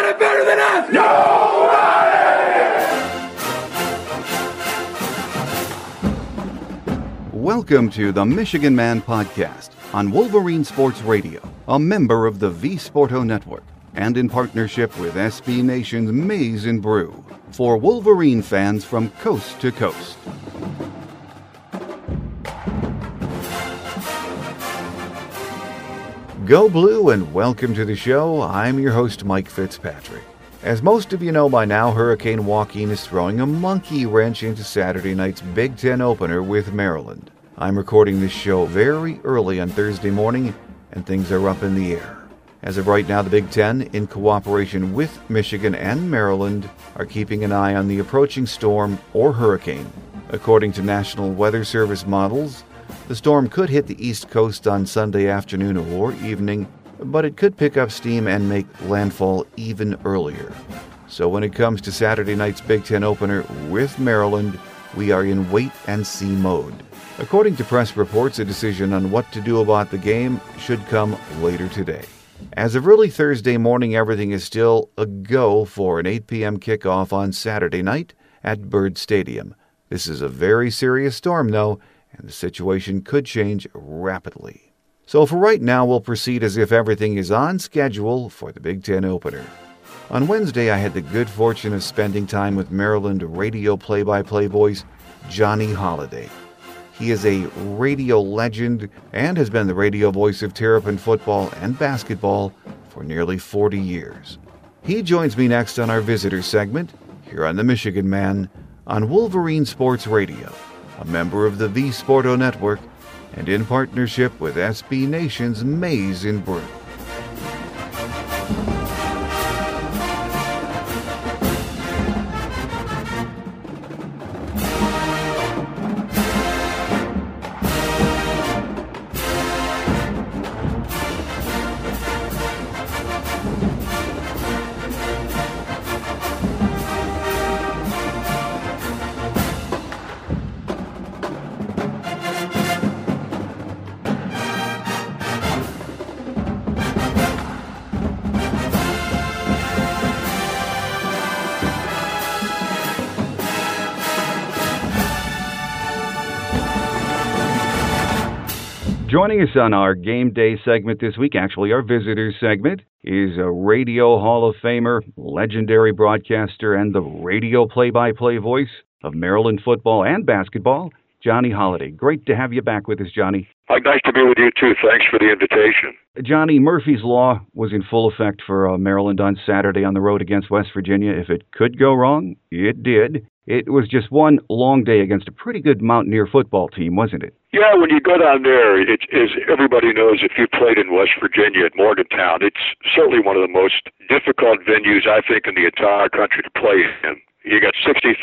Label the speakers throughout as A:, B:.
A: Got it better than us?
B: Welcome to the Michigan Man Podcast on Wolverine Sports Radio, a member of the V Sporto Network, and in partnership with SB Nation's Maize and Brew for Wolverine fans from coast to coast. Go Blue and welcome to the show. I'm your host, Mike Fitzpatrick. As most of you know by now, Hurricane Joaquin is throwing a monkey wrench into Saturday night's Big Ten opener with Maryland. I'm recording this show very early on Thursday morning, and things are up in the air. As of right now, the Big Ten, in cooperation with Michigan and Maryland, are keeping an eye on the approaching storm or hurricane. According to National Weather Service models, the storm could hit the East Coast on Sunday afternoon or evening, but it could pick up steam and make landfall even earlier. So when it comes to Saturday night's Big Ten opener with Maryland, we are in wait and see mode. According to press reports, a decision on what to do about the game should come later today. As of early Thursday morning, everything is still a go for an 8 p.m. kickoff on Saturday night at Byrd Stadium. This is a very serious storm, though, and the situation could change rapidly. So for right now, we'll proceed as if everything is on schedule for the Big Ten opener. On Wednesday, I had the good fortune of spending time with Maryland radio play by play voice Johnny Holliday. He is a radio legend and has been the radio voice of Terrapin football and basketball for nearly 40 years. He joins me next on our visitor segment here on the Michigan Man on Wolverine Sports Radio a member of the V Sporto Network, and in partnership with SB Nation's Maize and Brew. Joining us on our game day segment this week, actually our visitors segment, is a radio Hall of Famer, legendary broadcaster, and the radio play by play voice of Maryland football and basketball, Johnny Holliday. Great to have you back with us, Johnny.
C: Nice to be with you too. Thanks for the invitation.
B: Johnny, Murphy's Law was in full effect for uh, Maryland on Saturday on the road against West Virginia. If it could go wrong, it did. It was just one long day against a pretty good Mountaineer football team, wasn't it?
C: Yeah, when you go down there, it, as everybody knows, if you played in West Virginia at Morgantown, it's certainly one of the most difficult venues I think in the entire country to play in. You got 60,000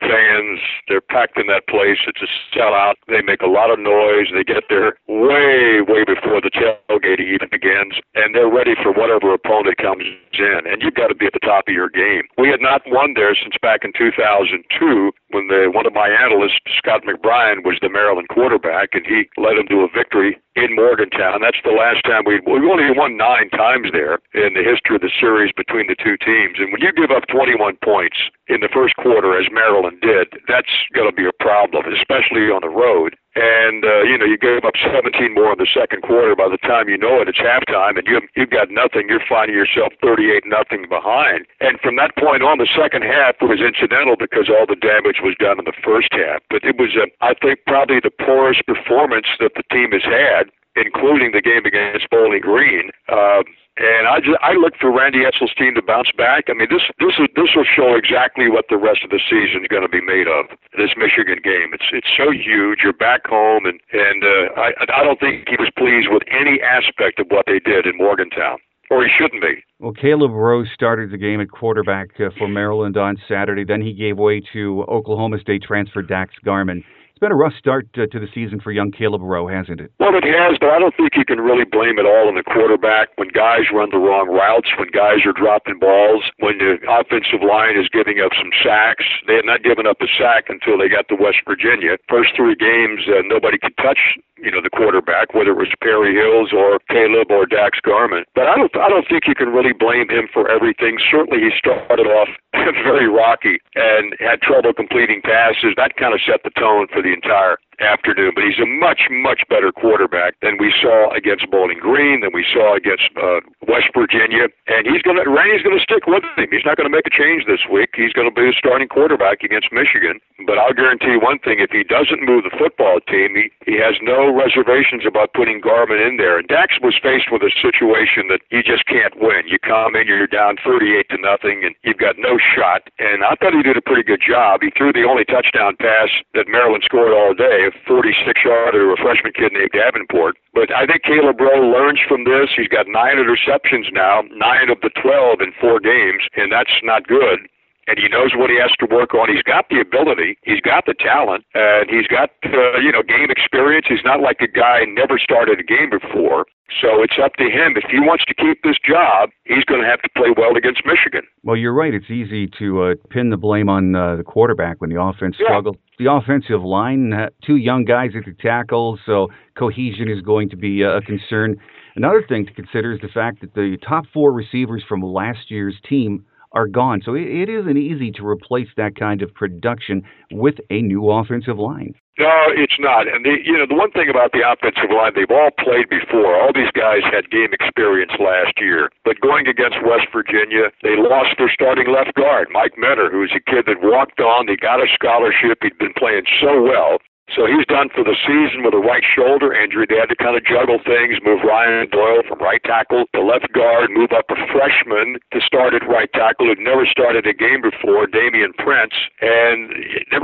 C: fans. They're packed in that place. It's a sellout. They make a lot of noise. They get there way, way before the tailgate even begins, and they're ready for whatever opponent comes in. And you've got to be at the top of your game. We had not won there since back in 2002 when the, one of my analysts, Scott McBrien, was the Maryland quarterback, and he led them to a victory in Morgantown. That's the last time we we only won nine times there in the history of the series between the two teams. And when you give up 21 points in the first quarter, as Maryland did, that's going to be a problem, especially on the road. And uh, you know, you gave up 17 more in the second quarter. By the time you know it, it's halftime, and you you've got nothing. You're finding yourself 38 nothing behind. And from that point on, the second half was incidental because all the damage was done in the first half. But it was, uh, I think, probably the poorest performance that the team has had including the game against Bowling Green. Uh, and I just, I look for Randy Edsall's team to bounce back. I mean, this this is this will show exactly what the rest of the season is going to be made of. This Michigan game, it's it's so huge. You're back home, and and uh, I I don't think he was pleased with any aspect of what they did in Morgantown or he shouldn't be.
D: Well, Caleb Rose started the game at quarterback uh, for Maryland on Saturday. Then he gave way to Oklahoma State transfer Daxx Garman. It's been a rough start uh, to the season for young Caleb Rowe, hasn't it?
C: Well, it has, but I don't think you can really blame it all on the quarterback. When guys run the wrong routes, when guys are dropping balls, when the offensive line is giving up some sacks, they had not given up a sack until they got to West Virginia. First three games, uh, nobody could touch you know the quarterback, whether it was Perry Hills or Caleb or Daxx Garman. But I don't I don't think you can really blame him for everything. Certainly he started off very rocky and had trouble completing passes. That kind of set the tone for the entire afternoon, but he's a much, much better quarterback than we saw against Bowling Green, than we saw against uh, West Virginia. And he's going to, Randy's going to stick with him. He's not going to make a change this week. He's going to be the starting quarterback against Michigan. But I'll guarantee you one thing: if he doesn't move the football team, he he has no reservations about putting Garman in there. And Daxx was faced with a situation that you just can't win. You come in, you're down 38 to nothing, and you've got no shot. And I thought he did a pretty good job. He threw the only touchdown pass that Maryland scored all day 46 yarder a freshman kid named Davenport. But I think Caleb Rowe learns from this. He's got nine interceptions now, nine of the 12 in four games, and that's not good and he knows what he has to work on. He's got the ability, he's got the talent, and he's got uh, you know game experience. He's not like a guy never started a game before. So it's up to him. If he wants to keep this job, he's going to have to play well against Michigan.
D: Well, you're right. It's easy to uh, pin the blame on uh, the quarterback when the offense yeah. struggles. The offensive line, uh, two young guys at the tackle, so cohesion is going to be uh, a concern. Another thing to consider is the fact that the top four receivers from last year's team are gone. So it, it isn't easy to replace that kind of production with a new offensive line.
C: No, it's not. And the you know the one thing about the offensive line, they've all played before. All these guys had game experience last year. But going against West Virginia, they lost their starting left guard, Mike Minter, who's a kid that walked on. He got a scholarship. He'd been playing so well. So he's done for the season with a right shoulder injury. They had to kind of juggle things, move Ryan Doyle from right tackle to left guard, move up a freshman to start at right tackle who'd never started a game before, Damian Prince. And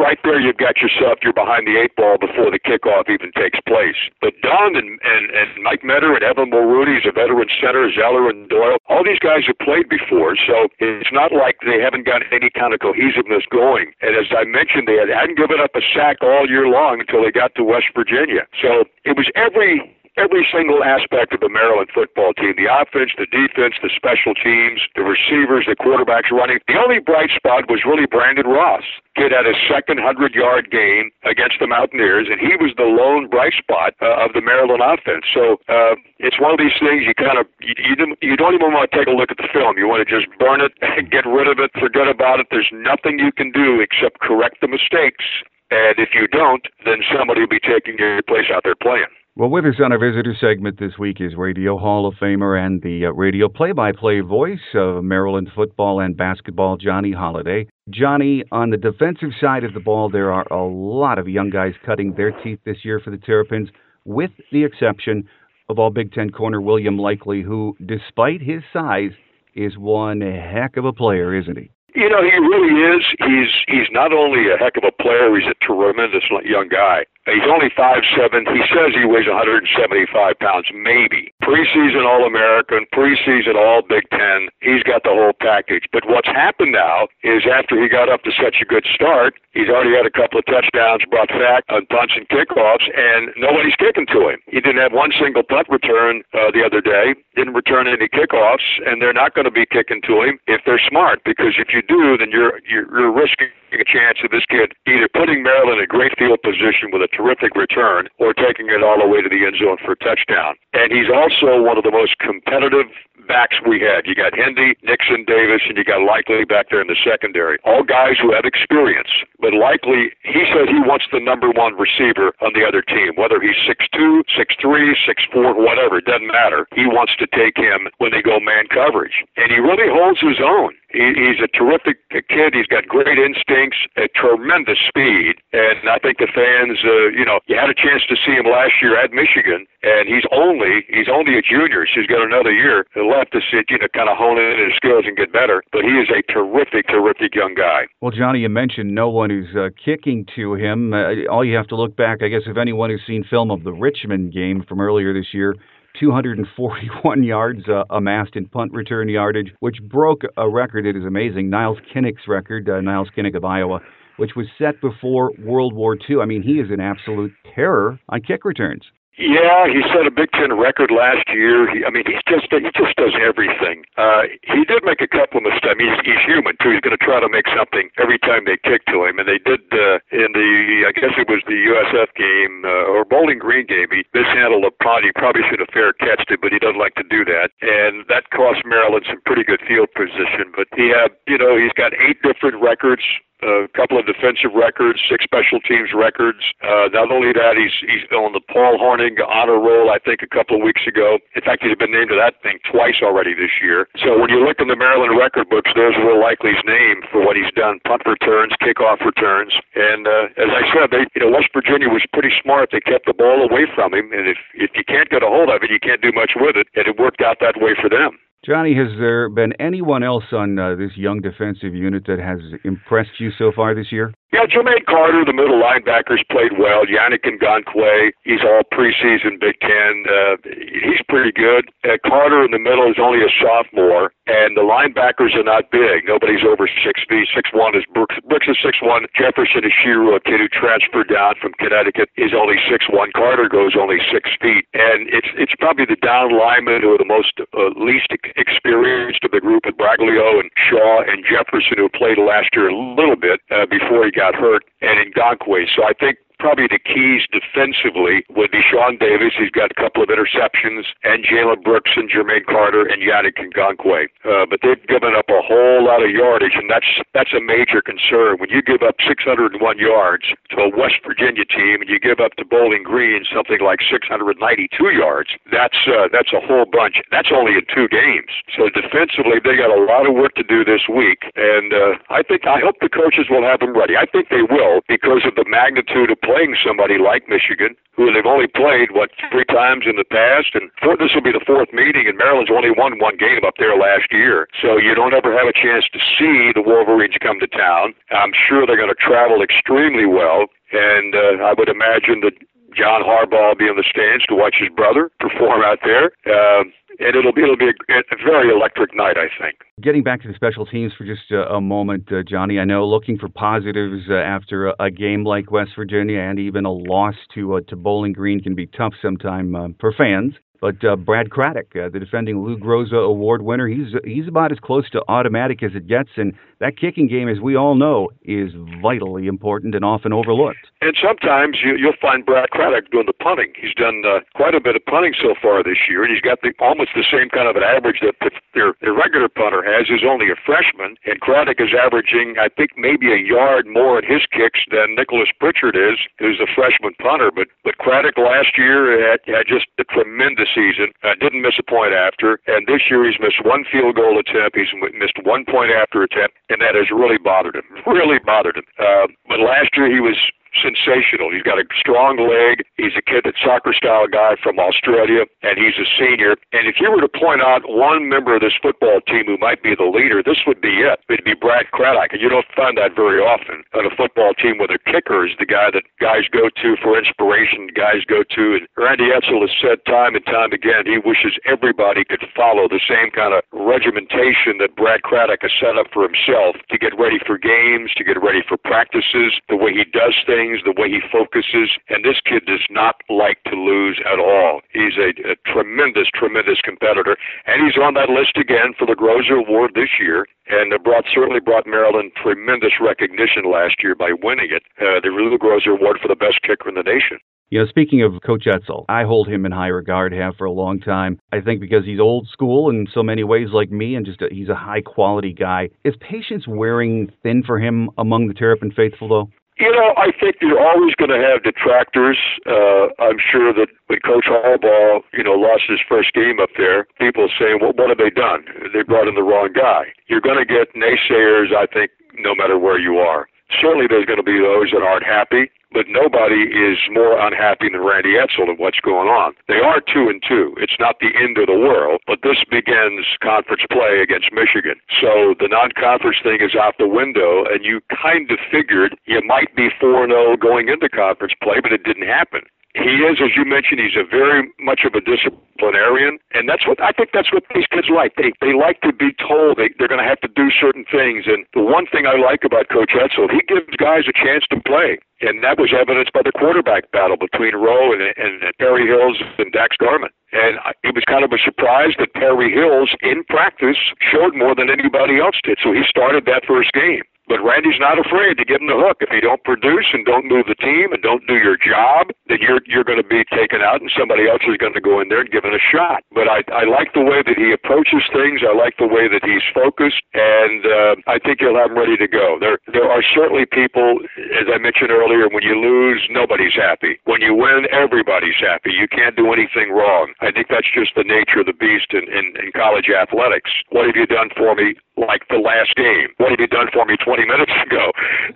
C: right there, you've got yourself, you're behind the eight ball before the kickoff even takes place. But Don and, and, and Mike Minter and Evan Mulrooney a veteran center, Zeller and Doyle, all these guys have played before. So it's not like they haven't got any kind of cohesiveness going. And as I mentioned, they hadn't given up a sack all year long long until they got to West Virginia. So it was every every single aspect of the Maryland football team the offense, the defense, the special teams, the receivers, the quarterbacks running. The only bright spot was really Brandon Ross. Kid had his second 100 yard game against the Mountaineers, and he was the lone bright spot uh, of the Maryland offense. So uh, it's one of these things you kind of, you, you, you don't even want to take a look at the film. You want to just burn it, get rid of it, forget about it. There's nothing you can do except correct the mistakes and if you don't, then somebody will be taking your place out there playing.
D: Well, with us on our visitor segment this week is Radio Hall of Famer and the uh, radio play by play voice of Maryland football and basketball, Johnny Holliday. Johnny, on the defensive side of the ball, there are a lot of young guys cutting their teeth this year for the Terrapins, with the exception of all Big Ten corner William Likely, who, despite his size, is one heck of a player, isn't he?
C: You know, he really is. He's he's not only a heck of a player; he's a tremendous young guy. He's only five seven. He says he weighs 175 pounds, maybe. Preseason All American, preseason All Big Ten. He's got the whole package. But what's happened now is after he got up to such a good start, he's already had a couple of touchdowns, brought sack on punts and kickoffs, and nobody's kicking to him. He didn't have one single punt return uh, the other day, didn't return any kickoffs, and they're not going to be kicking to him if they're smart. Because if you do, then you're you're, you're risking a chance of this kid either putting Maryland in a great field position with a terrific return or taking it all the way to the end zone for a touchdown. And he's also one of the most competitive backs we had. You got Hendy, Nixon, Davis, and you got Likely back there in the secondary. All guys who have experience. But Likely, he said he wants the number one receiver on the other team, whether he's 6'2, 6'3, 6'4, whatever, it doesn't matter. He wants to take him when they go man coverage. And he really holds his own. He, he's a terrific kid. He's got great instincts, a tremendous speed, and I think the fans, uh, you know, you had a chance to see him last year at Michigan, and he's only he's only a junior. So he's got another year left to sit, you know, kind of hone in his skills and get better. But he is a terrific, terrific young guy.
B: Well, Johnny, you mentioned no one is uh, kicking to him. Uh, all you have to look back, I guess, if anyone has seen film of the Richmond game from earlier this year 241 yards uh, amassed in punt return yardage, which broke a record that is amazing. Niles Kinnick's record, uh, Niles Kinnick of Iowa, which was set before World War II. I mean, he is an absolute terror on kick returns.
C: Yeah, he set a Big Ten record last year. He, I mean, he's just he just does everything. Uh, he did make a couple of mistakes. He's, he's human too. He's going to try to make something every time they kick to him, and they did uh, in the I guess it was the USF game uh, or Bowling Green game. He mishandled a punt. He probably should have fair catched it, but he doesn't like to do that, and that cost Maryland some pretty good field position. But he had, you know, he's got eight different records a couple of defensive records, six special teams records. Uh, not only that, he's he's on the Paul Hornung honor roll. I think a couple of weeks ago. In fact, he's been named to that thing twice already this year. So when you look in the Maryland record books, there's Will Likely's name for what he's done: punt returns, kickoff returns, and uh, as I said, they you know West Virginia was pretty smart. They kept the ball away from him, and if if you can't get a hold of it, you can't do much with it, and it worked out that way for them.
B: Johnny, has there been anyone else on uh, this young defensive unit that has impressed you so far this year?
C: Yeah, Jermaine Carter, the middle linebackers, played well. Yannick Ngakoue, he's all preseason Big Ten. Uh, he's pretty good. Uh, Carter in the middle is only a sophomore, and the linebackers are not big. Nobody's over six feet. Six one is Brooks. Brooks is six one. Jefferson Ashiru, a kid who transferred down from Connecticut, is only six one. Carter goes only six feet, and it's it's probably the down linemen who are the most uh, least experienced of the group, with Braglio and Shaw and Jefferson, who played last year a little bit uh, before he got got hurt, and Ngakoue. So I think probably the keys defensively would be Sean Davis. He's got a couple of interceptions, and Jalen Brooks and Jermaine Carter and Yannick Ngakoue. Uh, but they've given up a whole lot of yardage, and that's that's a major concern. When you give up 601 yards to a West Virginia team, and you give up to Bowling Green something like 692 yards, that's uh, that's a whole bunch. That's only in two games. So defensively, they got a lot of work to do this week, and uh, I think I hope the coaches will have them ready. I think they will because of the magnitude of playing somebody like Michigan, who they've only played what three times in the past, and four, this will be the fourth meeting. And Maryland's only won one game up there last year, so you don't ever have a chance to see the Wolverines come to town. I'm sure they're going to travel extremely well, and uh, I would imagine that John Harbaugh will be in the stands to watch his brother perform out there. Uh, and it'll be it'll be a, a, very electric night, I think.
B: Getting back to the special teams for just a, a moment, uh, Johnny. I know looking for positives uh, after a, a, game like West Virginia and even a loss to uh, to Bowling Green can be tough sometime uh, for fans. But uh, Brad Craddock, uh, the defending Lou Groza Award winner, he's he's about as close to automatic as it gets, and that kicking game, as we all know, is vitally important and often overlooked.
C: And sometimes you, you'll find Brad Craddock doing the punting. He's done uh, quite a bit of punting so far this year, and he's got the, almost the same kind of an average that the, their, their regular punter has, who's only a freshman. And Craddock is averaging, I think, maybe a yard more in his kicks than Nicholas Pritchard is, who's a freshman punter. But but Craddock last year had, had just a tremendous season. Uh, didn't miss a point after, and this year he's missed one field goal attempt. He's missed one point after attempt, and that has really bothered him. Really bothered him. Uh, but last year he was sensational. He's got a strong leg. He's a kid, that soccer style guy from Australia, and he's a senior. And if you were to point out one member of this football team who might be the leader, this would be it. It'd be Brad Craddock, and you don't find that very often on a football team where the kicker is the guy that guys go to for inspiration, guys go to. And Randy Edsall has said time and time again he wishes everybody could follow the same kind of regimentation that Brad Craddock has set up for himself to get ready for games, to get ready for practices, the way he does things, the way he focuses. And this kid does not like to lose at all. He's a, a tremendous, tremendous competitor, and he's on that list again for the Groza Award this year. And brought certainly brought Maryland tremendous recognition last year by winning it, uh, the Lou Groza Award for the best kicker in the nation.
D: You know, speaking of Coach Edsall, I hold him in high regard, have for a long time. I think because he's old school in so many ways, like me, and just a, he's a high quality guy. Is patience wearing thin for him among the Terrapin faithful, though?
C: You know, I think you're always going to have detractors. Uh, I'm sure that when Coach Harbaugh, you know, lost his first game up there, people saying, "Well, what have they done? They brought in the wrong guy." You're going to get naysayers, I think, no matter where you are. Certainly, there's going to be those that aren't happy but nobody is more unhappy than Randy Edsall and what's going on. They are two and two. It's not the end of the world, but this begins conference play against Michigan. So the non-conference thing is out the window, and you kind of figured you might be four and zero going into conference play, but it didn't happen he is, as you mentioned, he's a very much of a disciplinarian, and that's what I think. That's what these kids like. They they like to be told they they're going to have to do certain things. And the one thing I like about Coach Edsall, he gives guys a chance to play, and that was evidenced by the quarterback battle between Rowe and, and, and Perry Hills and Daxx Garman. And it was kind of a surprise that Perry Hills, in practice, showed more than anybody else did. So he started that first game. But Randy's not afraid to give him the hook. If you don't produce and don't move the team and don't do your job, then you're you're going to be taken out, and somebody else is going to go in there and give it a shot. But I I like the way that he approaches things. I like the way that he's focused, and uh, I think he'll have him ready to go. There there are certainly people, as I mentioned earlier, when you lose, nobody's happy. When you win, everybody's happy. You can't do anything wrong. I think that's just the nature of the beast in, in, in college athletics. What have you done for me? Like the last game. What have you done for me? 20 minutes ago.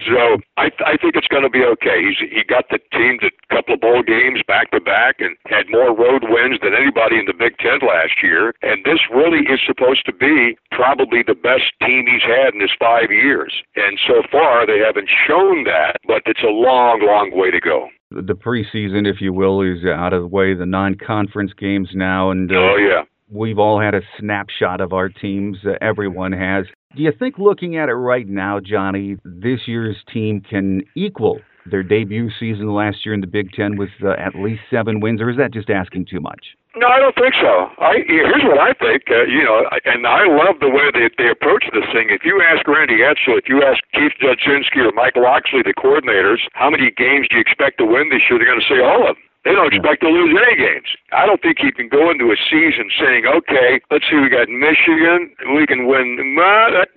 C: So I, I think it's going to be okay. He's he got the team to a couple of bowl games back to back and had more road wins than anybody in the Big Ten last year. And this really is supposed to be probably the best team he's had in his five years. And so far they haven't shown that, but it's a long, long way to go
D: the preseason, if you will, is out of the way. The non-conference games now, and
C: uh, oh yeah,
D: we've all had a snapshot of our teams. Uh, everyone has. Do you think, looking at it right now, Johnny, this year's team can equal their debut season last year in the Big Ten with uh, at least seven wins, or is that just asking too much?
C: No, I don't think so. I here's what I think. Uh, you know, and I love the way they they approach this thing. If you ask Randy Edsall, if you ask Keith Dudzinski or Mike Locksley, the coordinators, how many games do you expect to win this year? They're going to say all of them. They don't expect to lose any games. I don't think he can go into a season saying, okay, let's see, we got Michigan, we can win.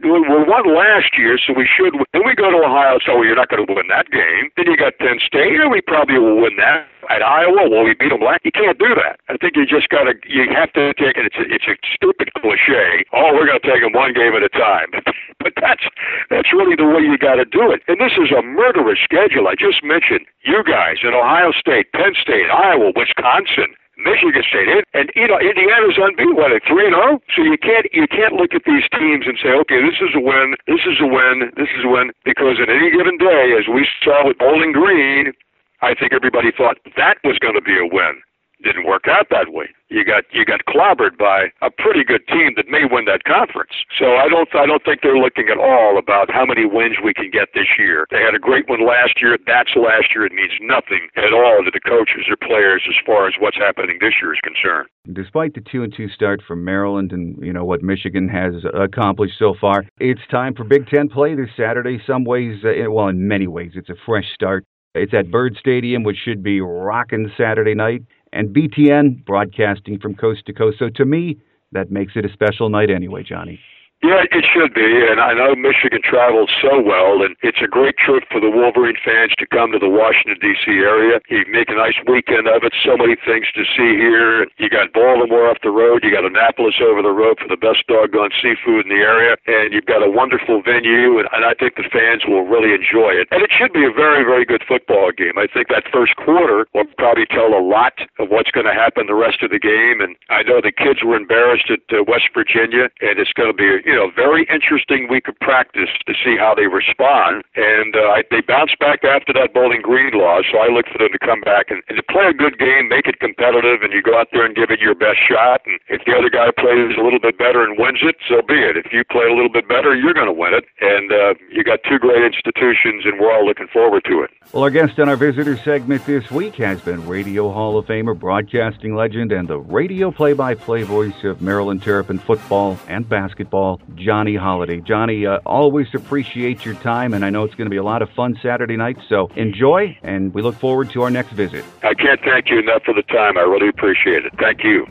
C: We won last year, so we should. Then we go to Ohio, so oh, you're not going to win that game. Then you got Penn State, and we probably will win that. At Iowa, well, we beat them last. You can't do that. I think you just got to. You have to take it. It's a, it's a stupid cliche. Oh, we're going to take them one game at a time. but that's that's really the way you got to do it. And this is a murderous schedule. I just mentioned you guys in Ohio State, Penn State, Iowa, Wisconsin. Michigan State, and you know Indiana's unbeaten, three and zero. Oh? So you can't you can't look at these teams and say, okay, this is a win, this is a win, this is a win, because at any given day, as we saw with Bowling Green, I think everybody thought that was going to be a win. Didn't work out that way. You got you got clobbered by a pretty good team that may win that conference. So I don't I don't think they're looking at all about how many wins we can get this year. They had a great one last year. That's last year. It means nothing at all to the coaches or players as far as what's happening this year is concerned.
D: Despite the two and two start from Maryland and you know what Michigan has accomplished so far, it's time for Big Ten play this Saturday. Some ways, uh, well, in many ways, it's a fresh start. It's at Byrd Stadium, which should be rocking Saturday night, and BTN broadcasting from coast to coast. So to me, that makes it a special night anyway, Johnny.
C: Yeah, it should be, and I know Michigan travels so well, and it's a great trip for the Wolverine fans to come to the Washington D.C. area. You make a nice weekend of it. So many things to see here. You got Baltimore up the road. You got Annapolis over the road for the best doggone seafood in the area, and you've got a wonderful venue, and, and I think the fans will really enjoy it. And it should be a very, very good football game. I think that first quarter will probably tell a lot of what's going to happen the rest of the game. And I know the kids were embarrassed at uh, West Virginia, and it's going to be you know, very interesting week of practice to see how they respond. And uh, they bounced back after that Bowling Green loss, so I look for them to come back and, and to play a good game, make it competitive, and you go out there and give it your best shot. And if the other guy plays a little bit better and wins it, so be it. If you play a little bit better, you're going to win it. And uh, you got two great institutions, and we're all looking forward to it.
B: Well, our guest on our visitor segment this week has been Radio Hall of Famer, broadcasting legend, and the radio play-by-play voice of Maryland Terrapin football and basketball, Johnny Holliday. Johnny, uh, always appreciate your time, and I know it's going to be a lot of fun Saturday night, so enjoy, and we look forward to our next visit.
C: I can't thank you enough for the time. I really appreciate it. Thank you.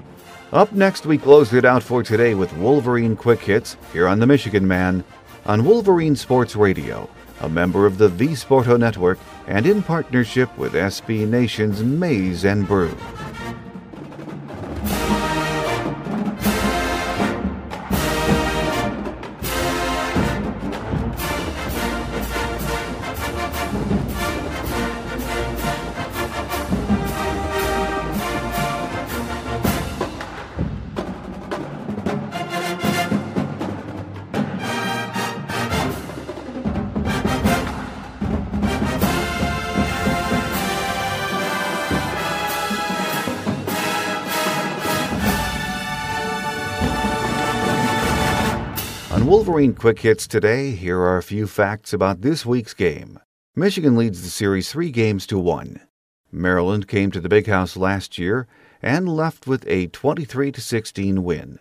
B: Up next, we close it out for today with Wolverine Quick Hits here on The Michigan Man on Wolverine Sports Radio, a member of the V Sporto Network and in partnership with SB Nation's Maize and Brew. Wolverine Quick Hits today, here are a few facts about this week's game. Michigan leads the series three games to one. Maryland came to the Big House last year and left with a 23 16 win.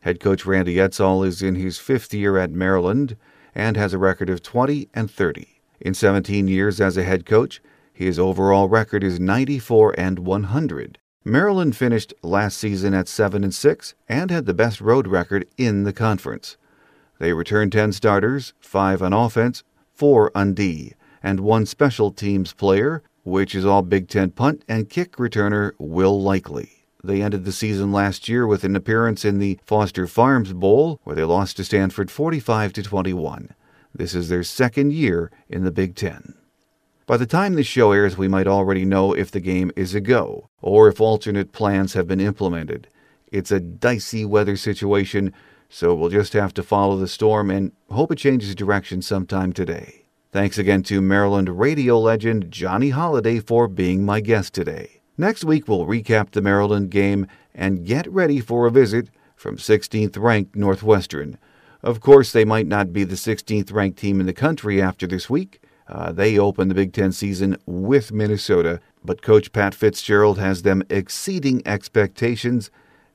B: Head coach Randy Edsall is in his fifth year at Maryland and has a record of 20 and 30. In 17 years as a head coach, his overall record is 94 and 100. Maryland finished last season at 7 and 6 and had the best road record in the conference. They returned 10 starters, 5 on offense, 4 on D, and one special teams player, which is all Big Ten punt and kick returner Will Likely. They ended the season last year with an appearance in the Foster Farms Bowl, where they lost to Stanford 45 to 21. This is their second year in the Big Ten. By the time this show airs, we might already know if the game is a go, or if alternate plans have been implemented. It's a dicey weather situation, so we'll just have to follow the storm and hope it changes direction sometime today. Thanks again to Maryland radio legend Johnny Holliday for being my guest today. Next week, we'll recap the Maryland game and get ready for a visit from 16th ranked Northwestern. Of course, they might not be the 16th ranked team in the country after this week. Uh, they open the Big Ten season with Minnesota, but Coach Pat Fitzgerald has them exceeding expectations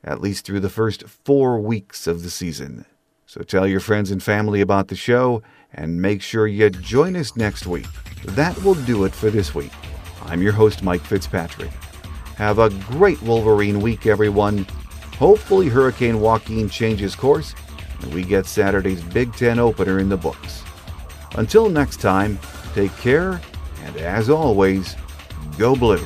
B: at least through the first four weeks of the season. So tell your friends and family about the show and make sure you join us next week. That will do it for this week. I'm your host, Mike Fitzpatrick. Have a great Wolverine week, everyone. Hopefully, Hurricane Joaquin changes course and we get Saturday's Big Ten opener in the books. Until next time, take care, and as always, go blue.